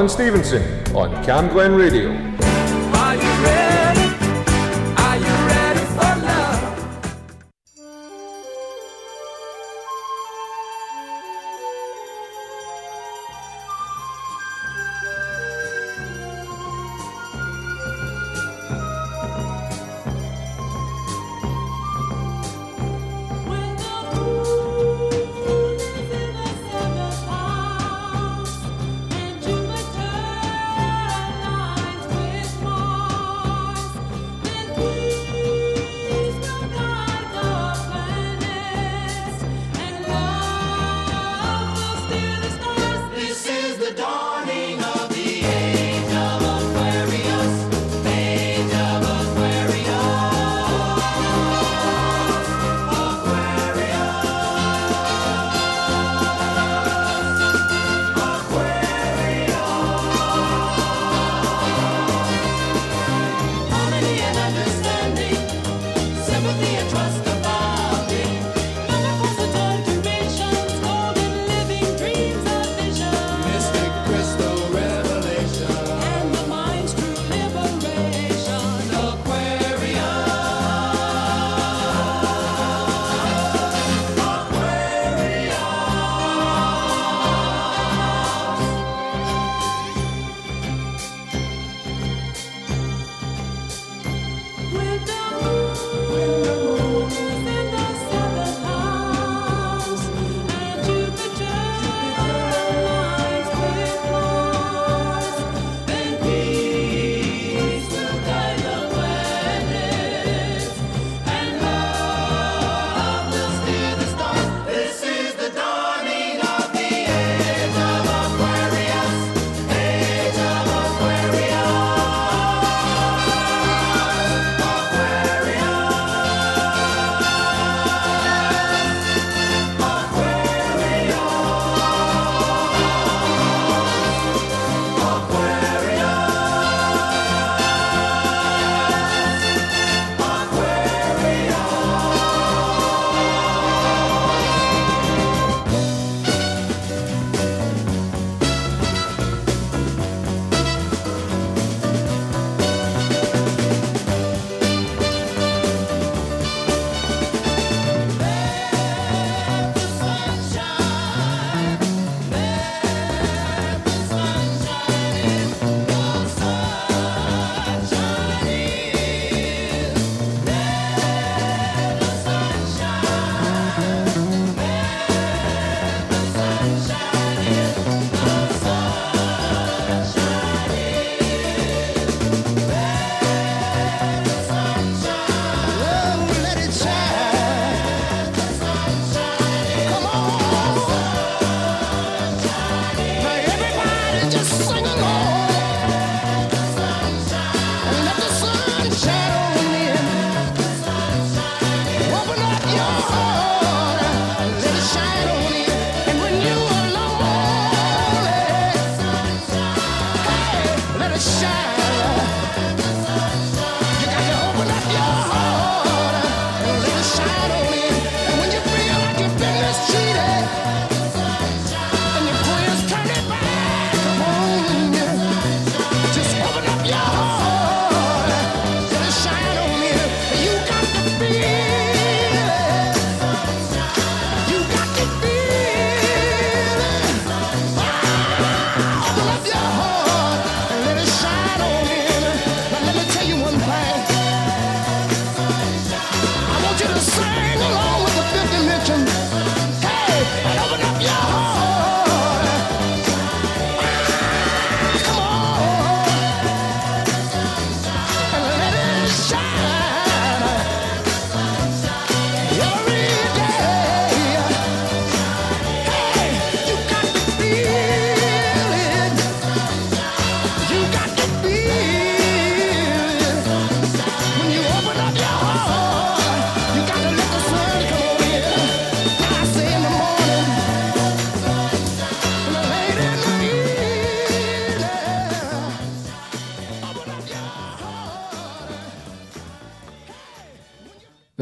Alan Stevenson on Camglen Radio.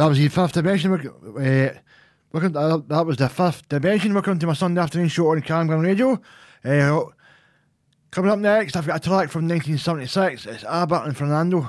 was the fifth dimension. Uh, welcome uh, that was the fifth dimension. Welcome to my Sunday afternoon show on Camglen Radio. Uh, coming up next, I've got a track from 1976. It's ABBA and Fernando.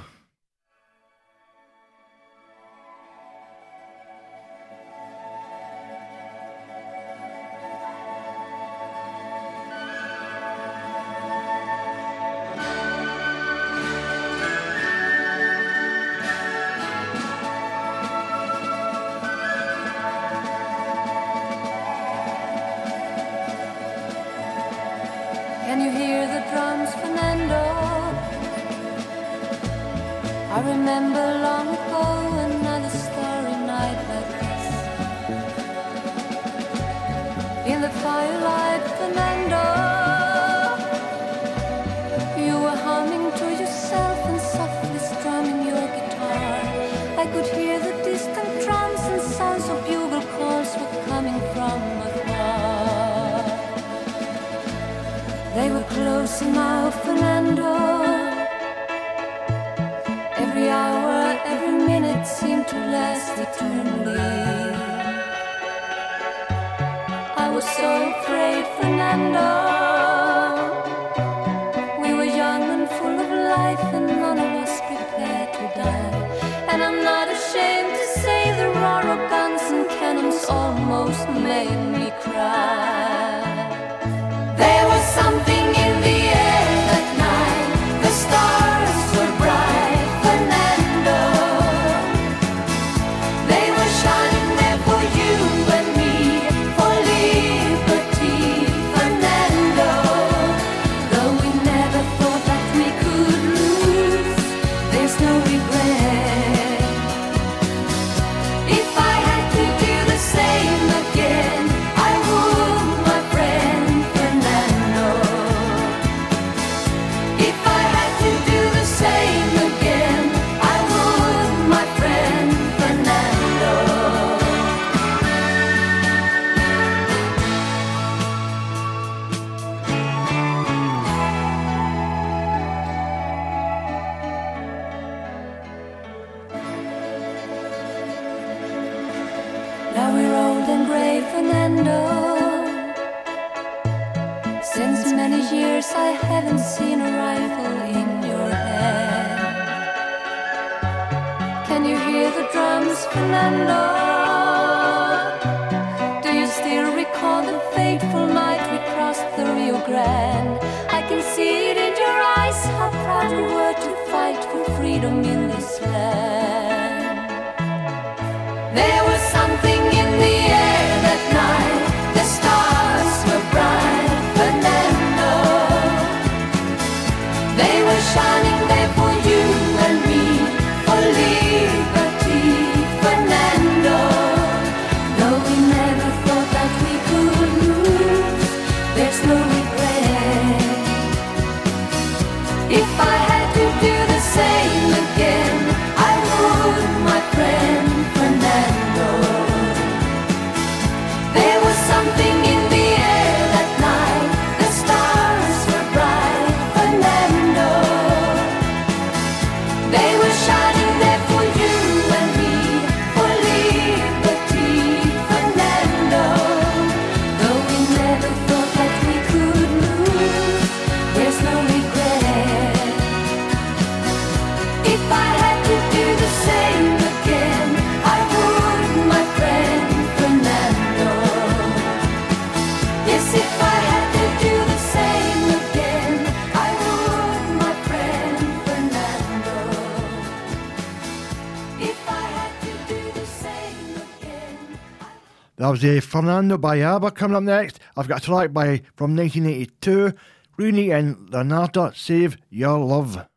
Obviously, Fernando Bayaba coming up next. I've got a track by from 1982, Rooney and Leonardo, Save Your Love.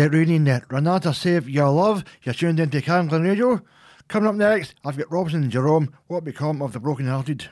it raining net. Renata Save Your Love. You're tuned into Camglen Radio. Coming up next, I've got Robson and Jerome, what become of the broken-hearted.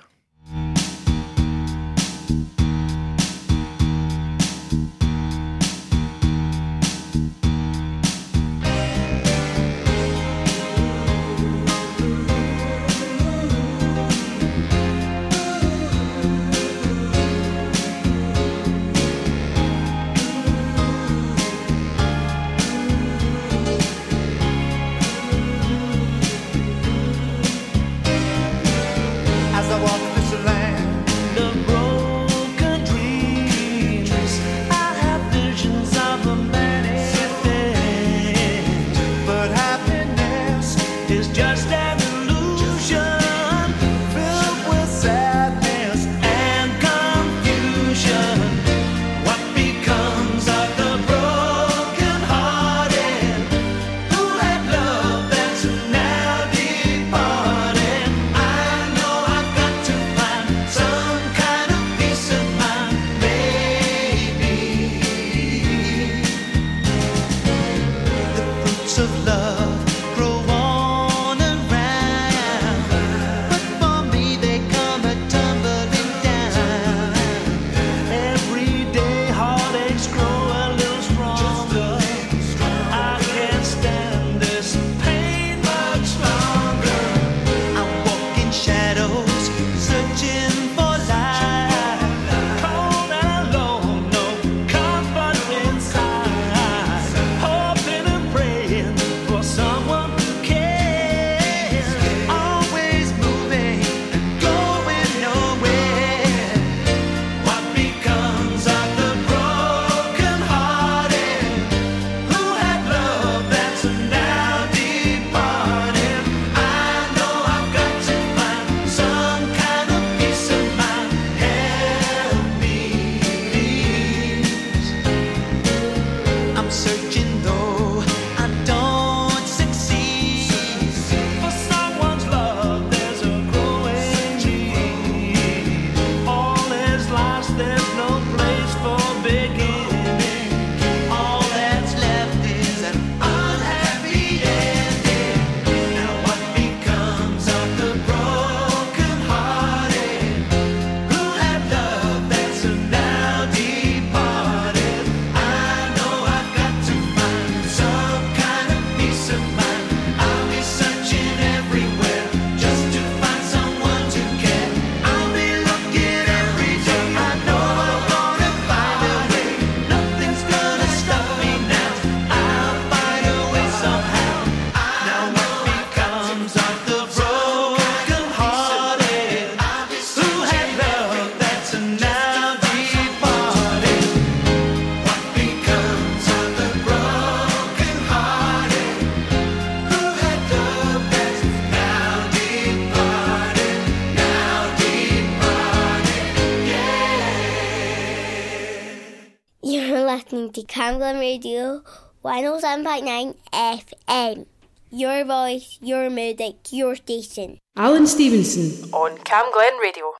listening to Camglen Radio 107.9 FM. Your voice, your music, your station. Alan Stevenson on Camglen Radio.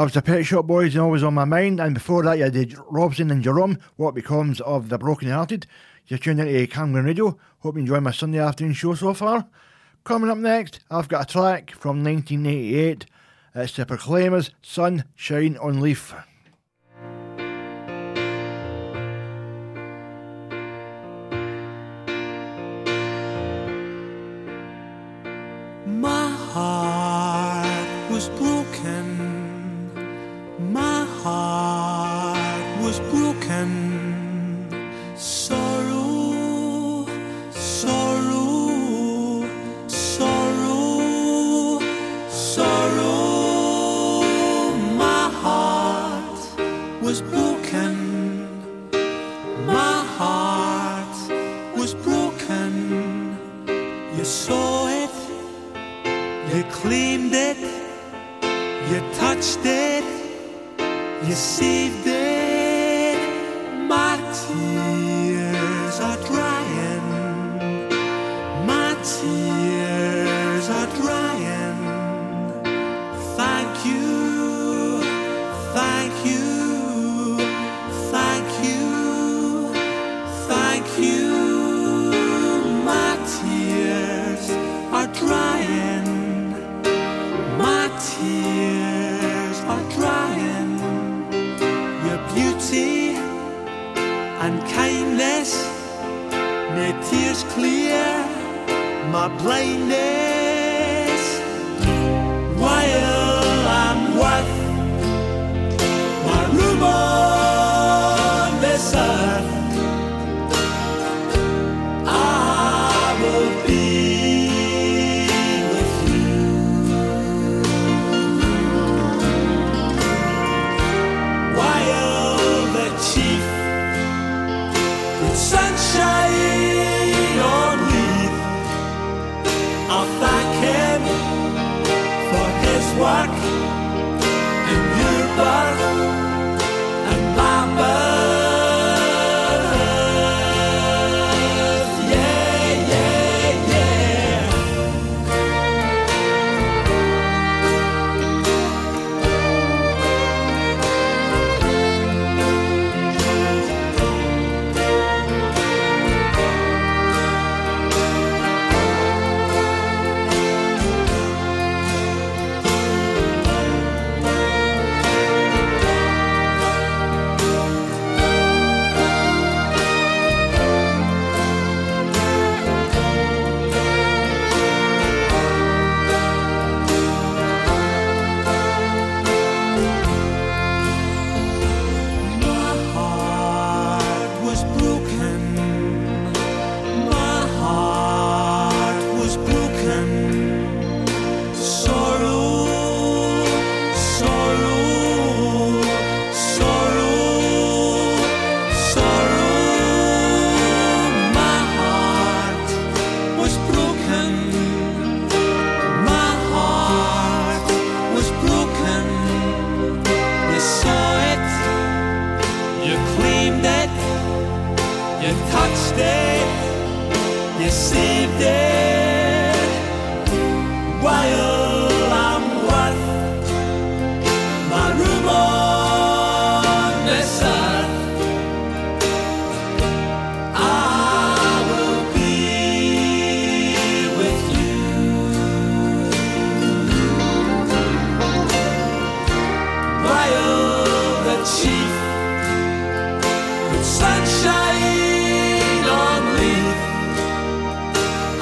That was the Pet Shop Boys and always on my mind. And before that, you did Robson and Jerome, What Becomes of the Broken Hearted. You're tuned into Camglen Radio. Hope you enjoy my Sunday afternoon show so far. Coming up next, I've got a track from 1988. It's the Proclaimers' Sun Shine on Leith. My heart was blue.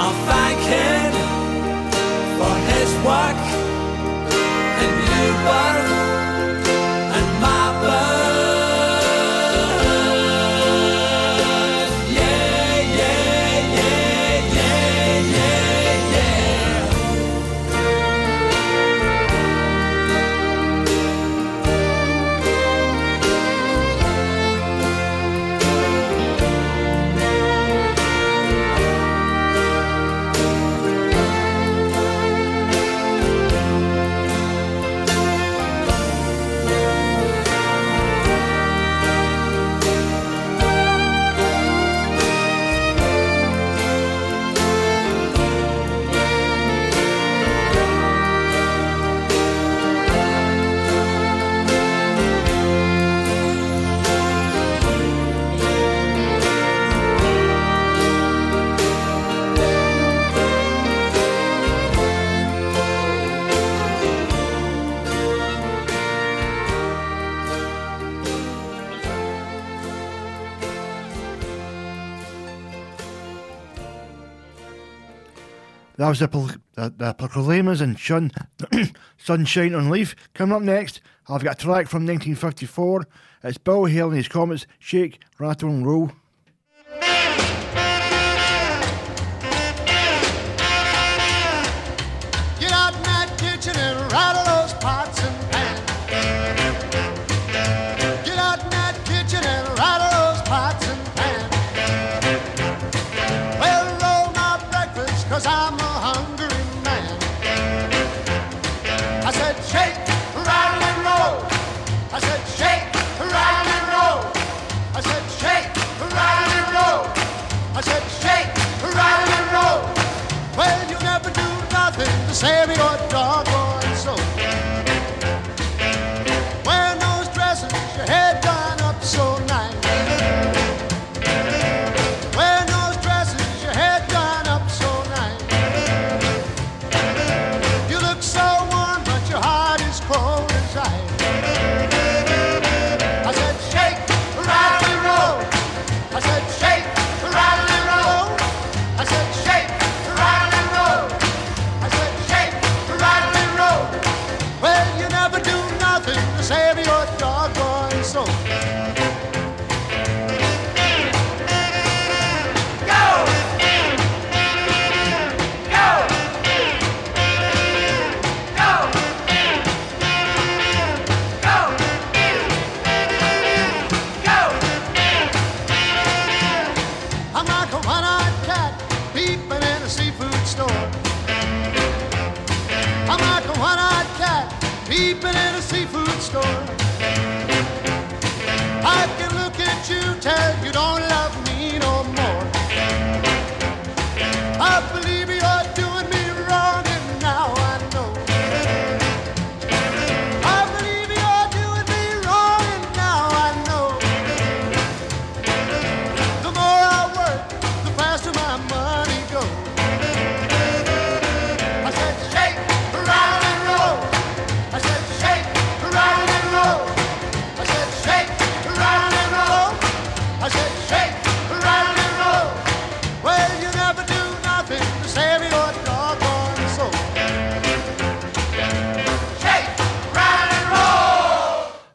I'll fight him. That was the, the, the Proclaimers and Shun, Sunshine on Leith. Coming up next, I've got a track from 1954. It's Bill Hale and his Comets, Shake, Rattle and Roll.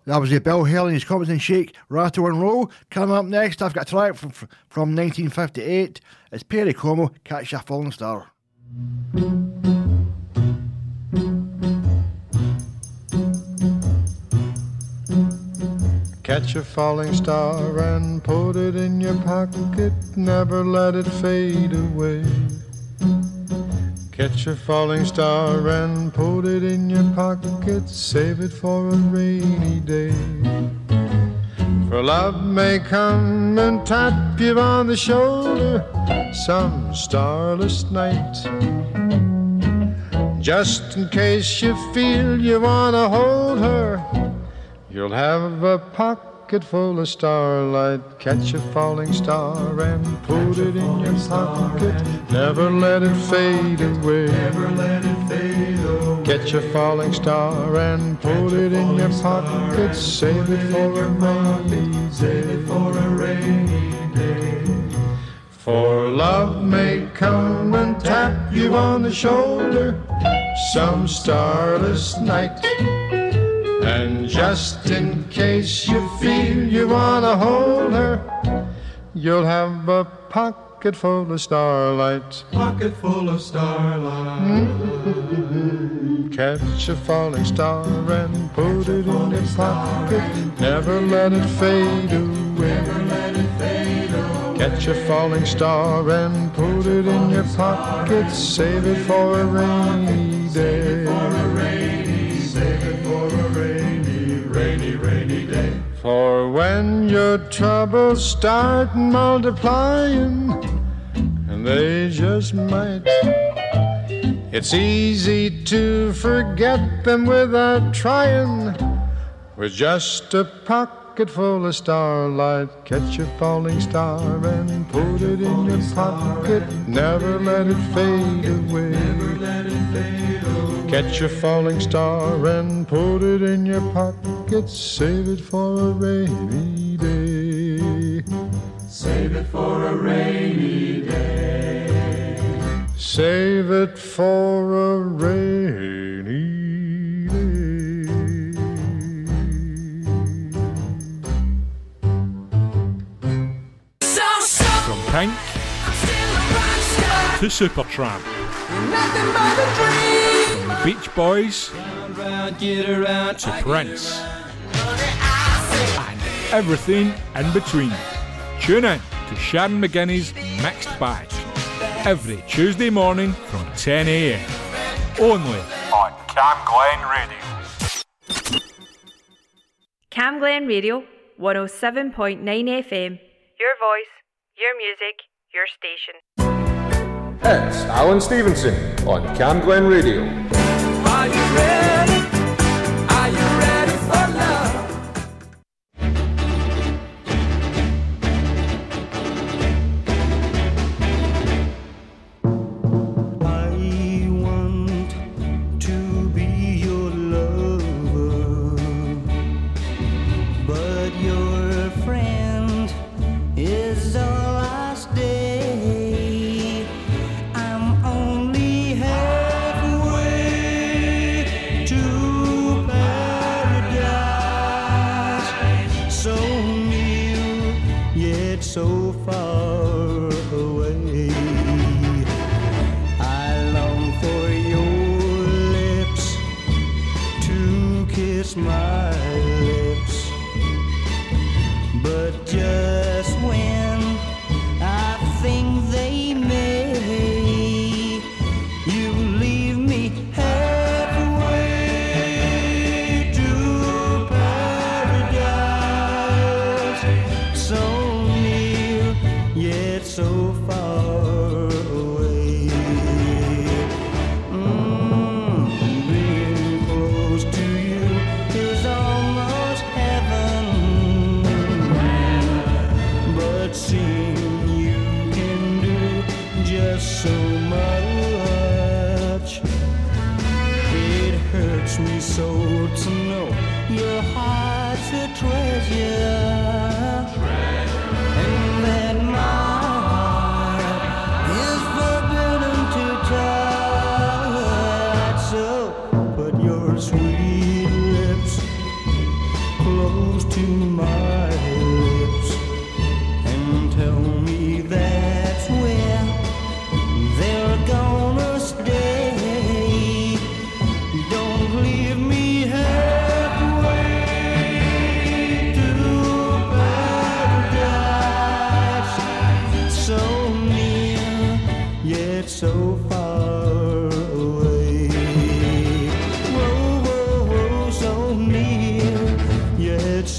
That was the Bill Hale and his Comets and Shake, Rattle and Roll. Coming up next, I've got a track from, from 1958. It's Perry Como, Catch a Falling Star. Catch a falling star and put it in your pocket, never let it fade away. Catch a falling star and put it in your pocket, save it for a rainy day. For love may come and tap you on the shoulder some starless night. Just in case you feel you wanna hold her, You'll have a pocket full of starlight. Catch a falling star and put it in your pocket. Never let it fade away. Never let it fade away. Catch a falling star and put it in your pocket. Save it for a rainy. Save it for a rainy day. For love may come and tap you on the shoulder some starless night. And just in case you feel you wanna hold her, you'll have a pocket full of starlight. Pocket full of starlight. Catch a falling star and put it in your pocket. Never let it fade away. Never let it fade away. Catch a falling star and put it in your pocket. Save it for a rainy day. Rainy, day. For when your troubles start multiplying, and they just might, it's easy to forget them without trying. With just a pocket full of starlight, catch a falling star and put it in your pocket. Never let it fade away. Catch a falling star and put it in your pocket. Save it for a rainy day. Save it for a rainy day. Save it for a rainy day. From Pink to Supertramp. From the Beach Boys to Prince. And everything in between. Tune in to Sharon McGinney's Mixed Bag every Tuesday morning from 10 a.m. Only on Camglen Radio. Camglen Radio, 107.9 FM. Your voice, your music, your station. It's Alan Stevenson on Camglen Radio. Are you ready?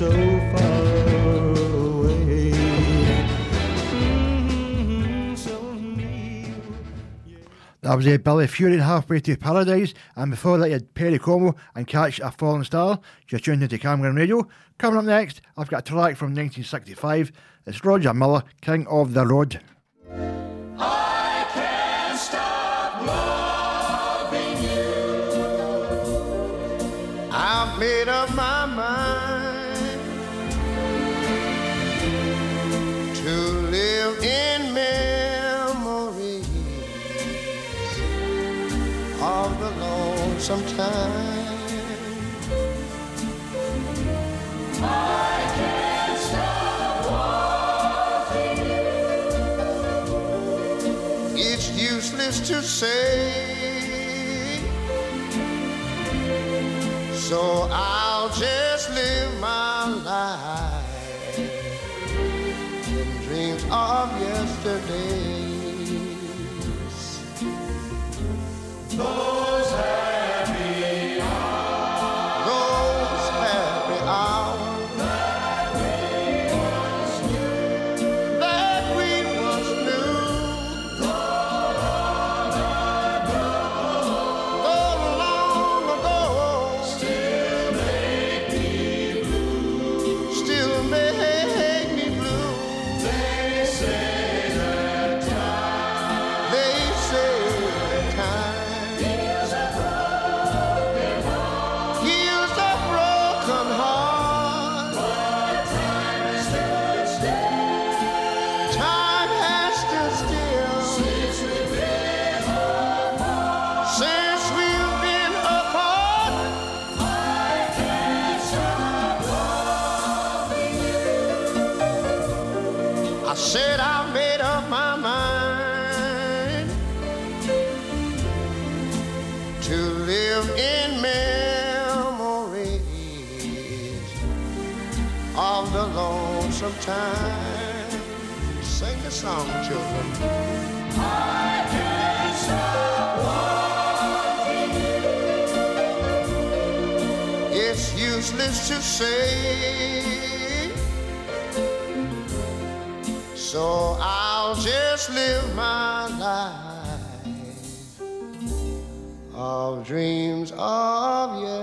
So far. Mhm, near. That was uh, Billy Fury Halfway to Paradise, and before that you had Perry Como and Catch a Falling Star. Just tuned into Camglen Radio. Coming up next, I've got a track from 1965. It's Roger Miller, King of the Road. Say, so I'll just live my life in dreams of yesterdays. Those said I made up my mind to live in memories of the lonesome time. Sing the song, children. It's useless to say. So I'll just live my life of dreams of yesterday.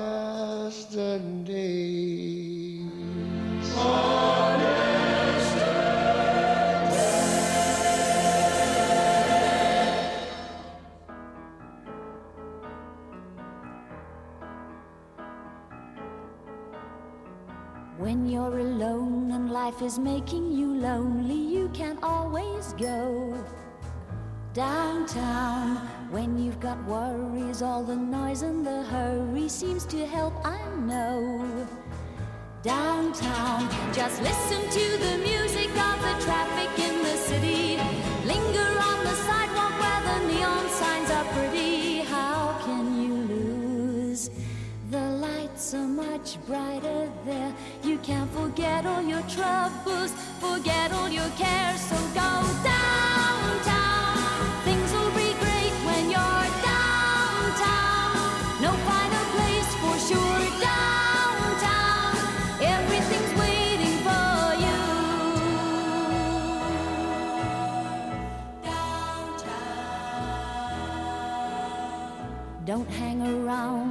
Life is making you lonely, you can always go downtown. When you've got worries, all the noise and the hurry seems to help, I know. Downtown, just listen to the music of the traffic in the city. Are much brighter there. You can't forget all your troubles, forget all your cares. So go downtown. Things will be great when you're downtown. No finer place for sure. Downtown, everything's waiting for you. Downtown. Don't hang around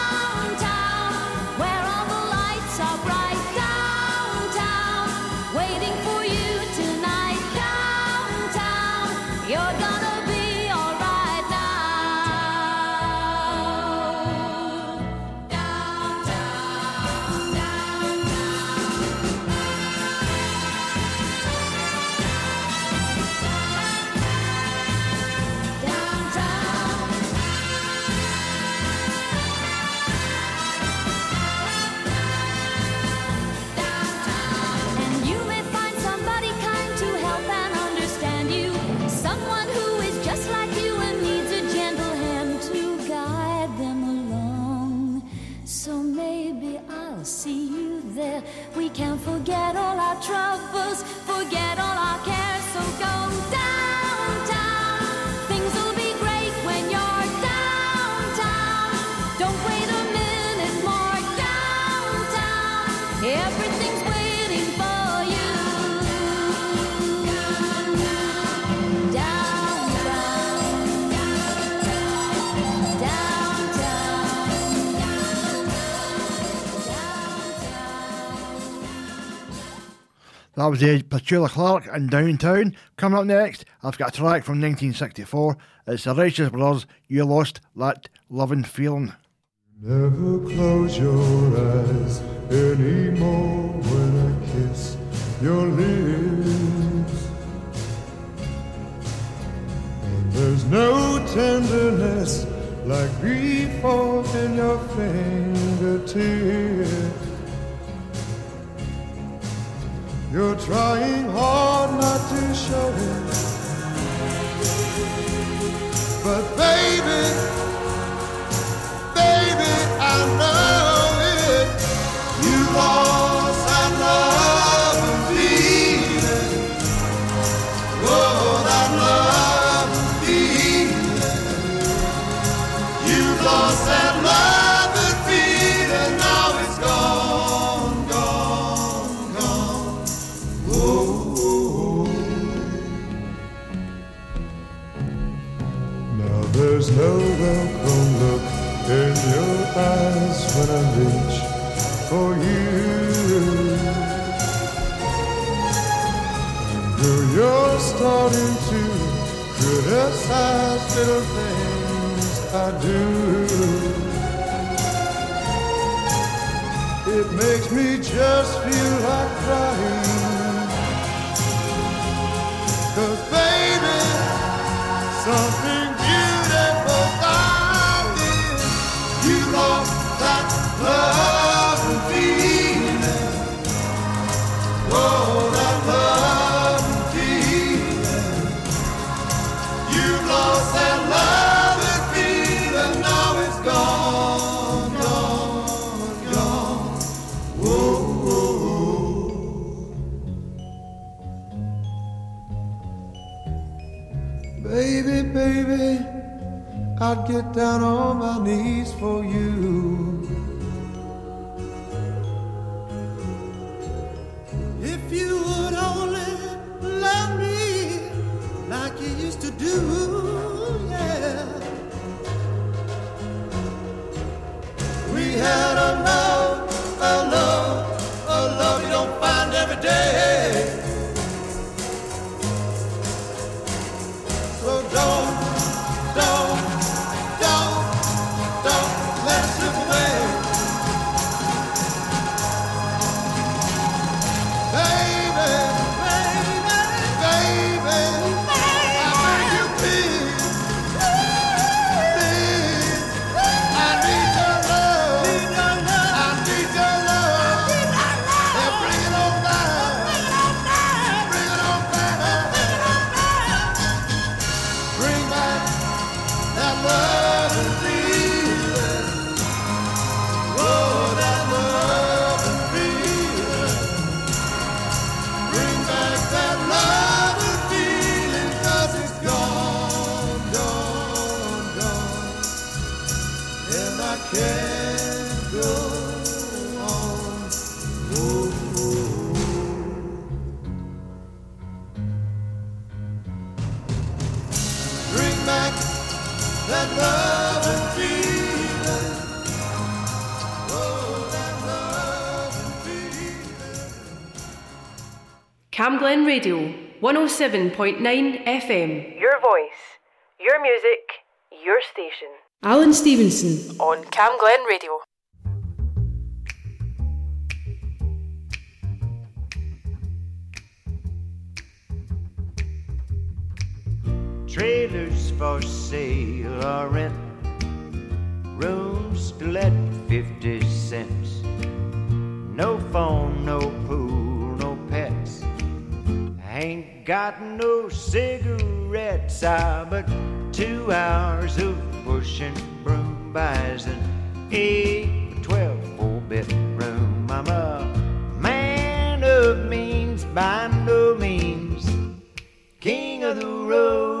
We can forget all our troubles, That was the Petula Clark and Downtown. Coming up next, I've got a track from 1964. It's the Righteous Brothers, You Lost That Loving Feeling. Never close your eyes anymore when I kiss your lips. And there's no tenderness like grief in your fingertips. You're trying hard not to show it. But baby, baby, I know it. You lost no welcome look in your eyes when I reach for you. Girl, you're starting to criticize little things I do. It makes me just feel like crying. Cause baby, something Baby, baby, I'd get down on my knees for you. Day. Feeling. Camglen Radio 107.9 FM. Your voice, your music, your station. Alan Stevenson on Camglen Radio. Trailers for sale or rent. Rooms to let 50 cents. No phone, no pool, no pets. I ain't got no cigarettes. I but two hours of pushing broom buys an eight, twelve, four bedroom. I'm a man of means by no means king of the road.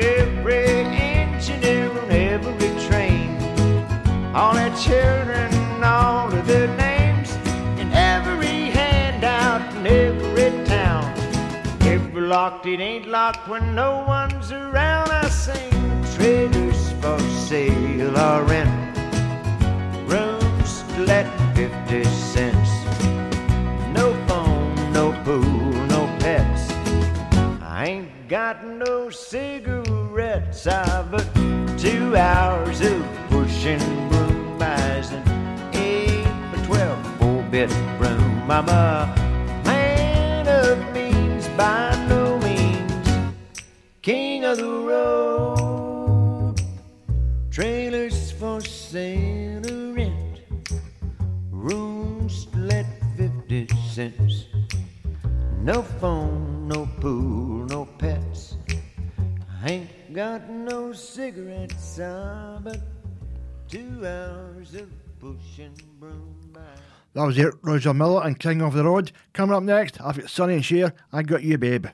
Every engineer on every train, all their children, all of their names, and every handout in every town. Every locked, it ain't locked when no one's around. I sing trailers for sale or rent, That was it, Roger Miller and King of the Road. Coming up next, I've got Sonny and Cher, I Got You Babe.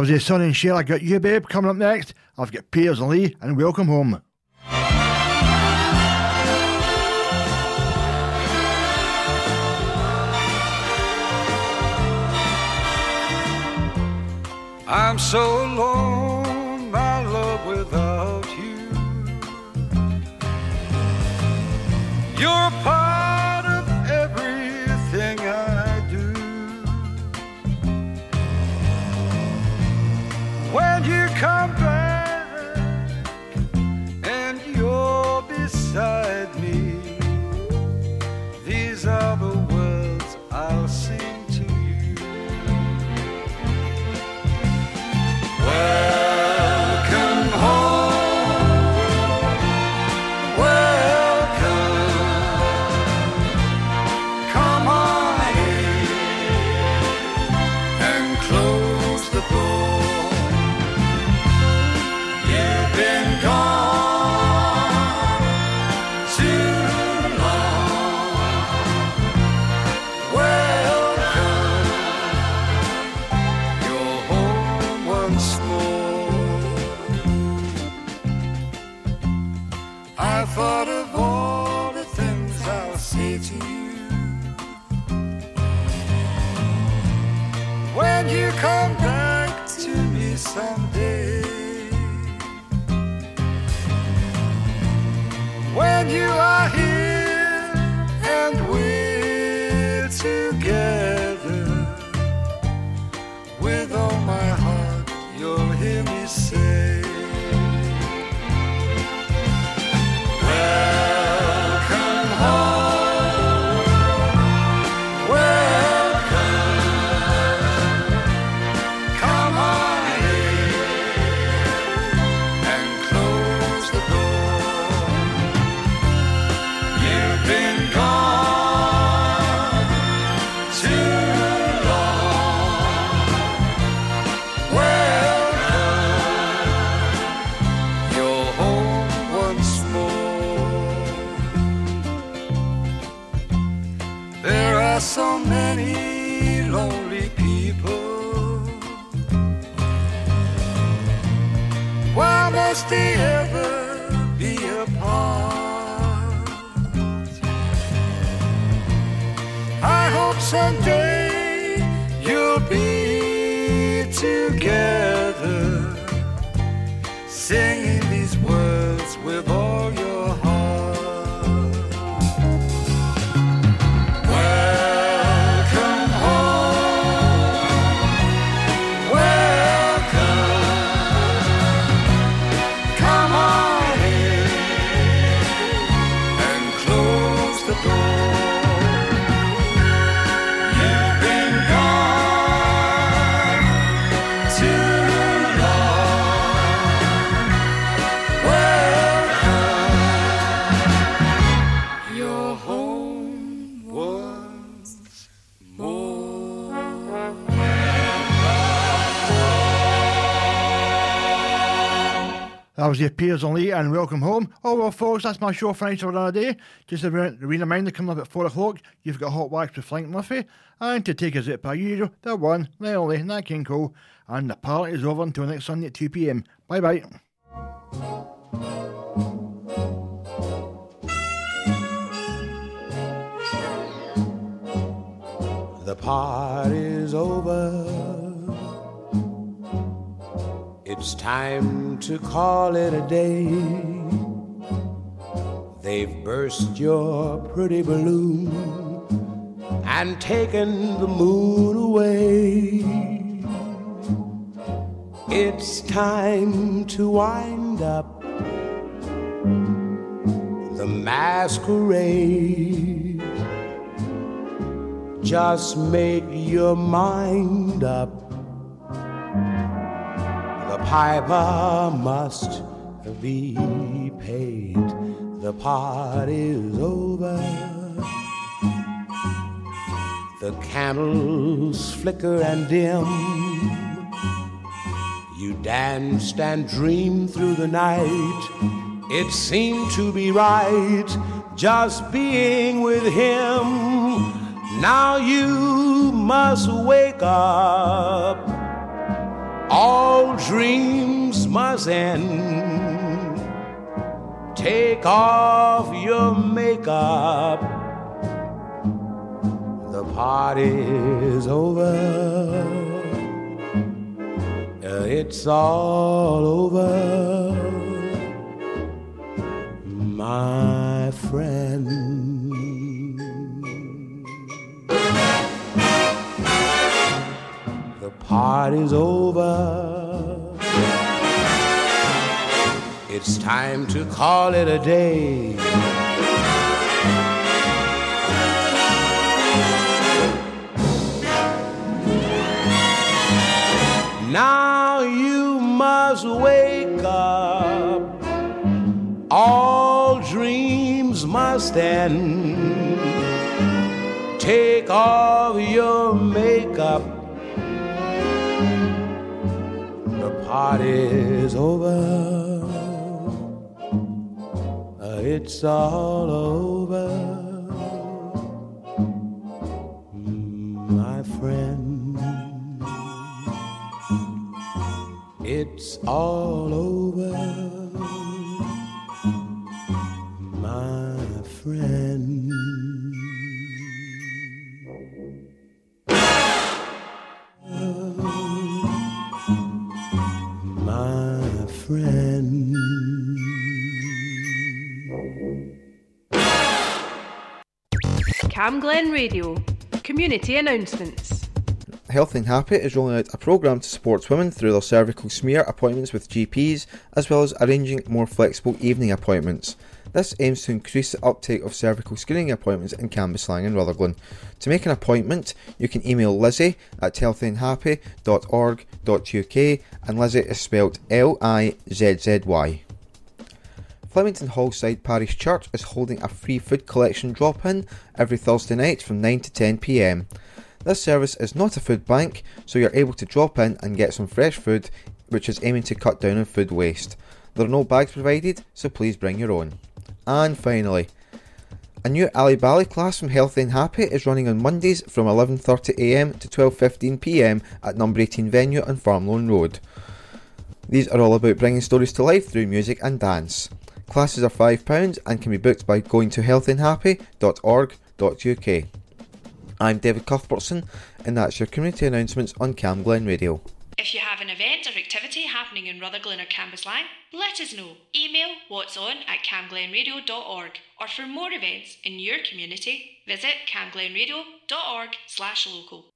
I was the Sonny and Cher. I got you, babe, coming up next. I've got Peters and Lee, and welcome home. I'm so alone, my love, without you. You're part. That was the Peters and Lee and welcome home. Oh well, folks, that's my show for another day. Just a re- reminder coming up at 4 o'clock, you've got Hot Wax with Frank Murphy. And to take us out per usual, the one, the only, Nat King Cole. And the party is over until next Sunday at 2 pm. Bye bye. The party's over. It's time to call it a day. They've burst your pretty balloon and taken the moon away. It's time to wind up the masquerade. Just make your mind up. Piper must be paid. The party's over. The candles flicker and dim. You danced and dreamed through the night. It seemed to be right just being with him. Now you must wake up. All dreams must end. Take off your makeup. The party's over. Uh, It's all over, my friend. Party's over. It's time to call it a day. Now you must wake up. All dreams must end. Take off party's over. Uh, It's all over. My friend. It's all over, Radio. Community announcements. Healthy and Happy is rolling out a programme to support women through their cervical smear appointments with GPs, as well as arranging more flexible evening appointments. This aims to increase the uptake of cervical screening appointments in Cambuslang and Rutherglen. To make an appointment, you can email Lizzy at healthyandhappy.org.uk and Lizzy is spelled L-I-Z-Z-Y. Flemington Hallside Parish Church is holding a free food collection drop in every Thursday night from 9 to 10 pm. This service is not a food bank, so you're able to drop in and get some fresh food, which is aiming to cut down on food waste. There are no bags provided, so please bring your own. And finally, a new Ali Bali class from Healthy and Happy is running on Mondays from 11.30am to 12.15pm at number 18 venue on Farmeloan Road. These are all about bringing stories to life through music and dance. Classes are £5 and can be booked by going to healthyandhappy.org.uk. I'm David Cuthbertson, and that's your community announcements on Camglen Radio. If you have an event or activity happening in Rutherglen or Cambuslang, let us know. Email what's on at camglenradio.org or for more events in your community, visit camglenradio.org slash local.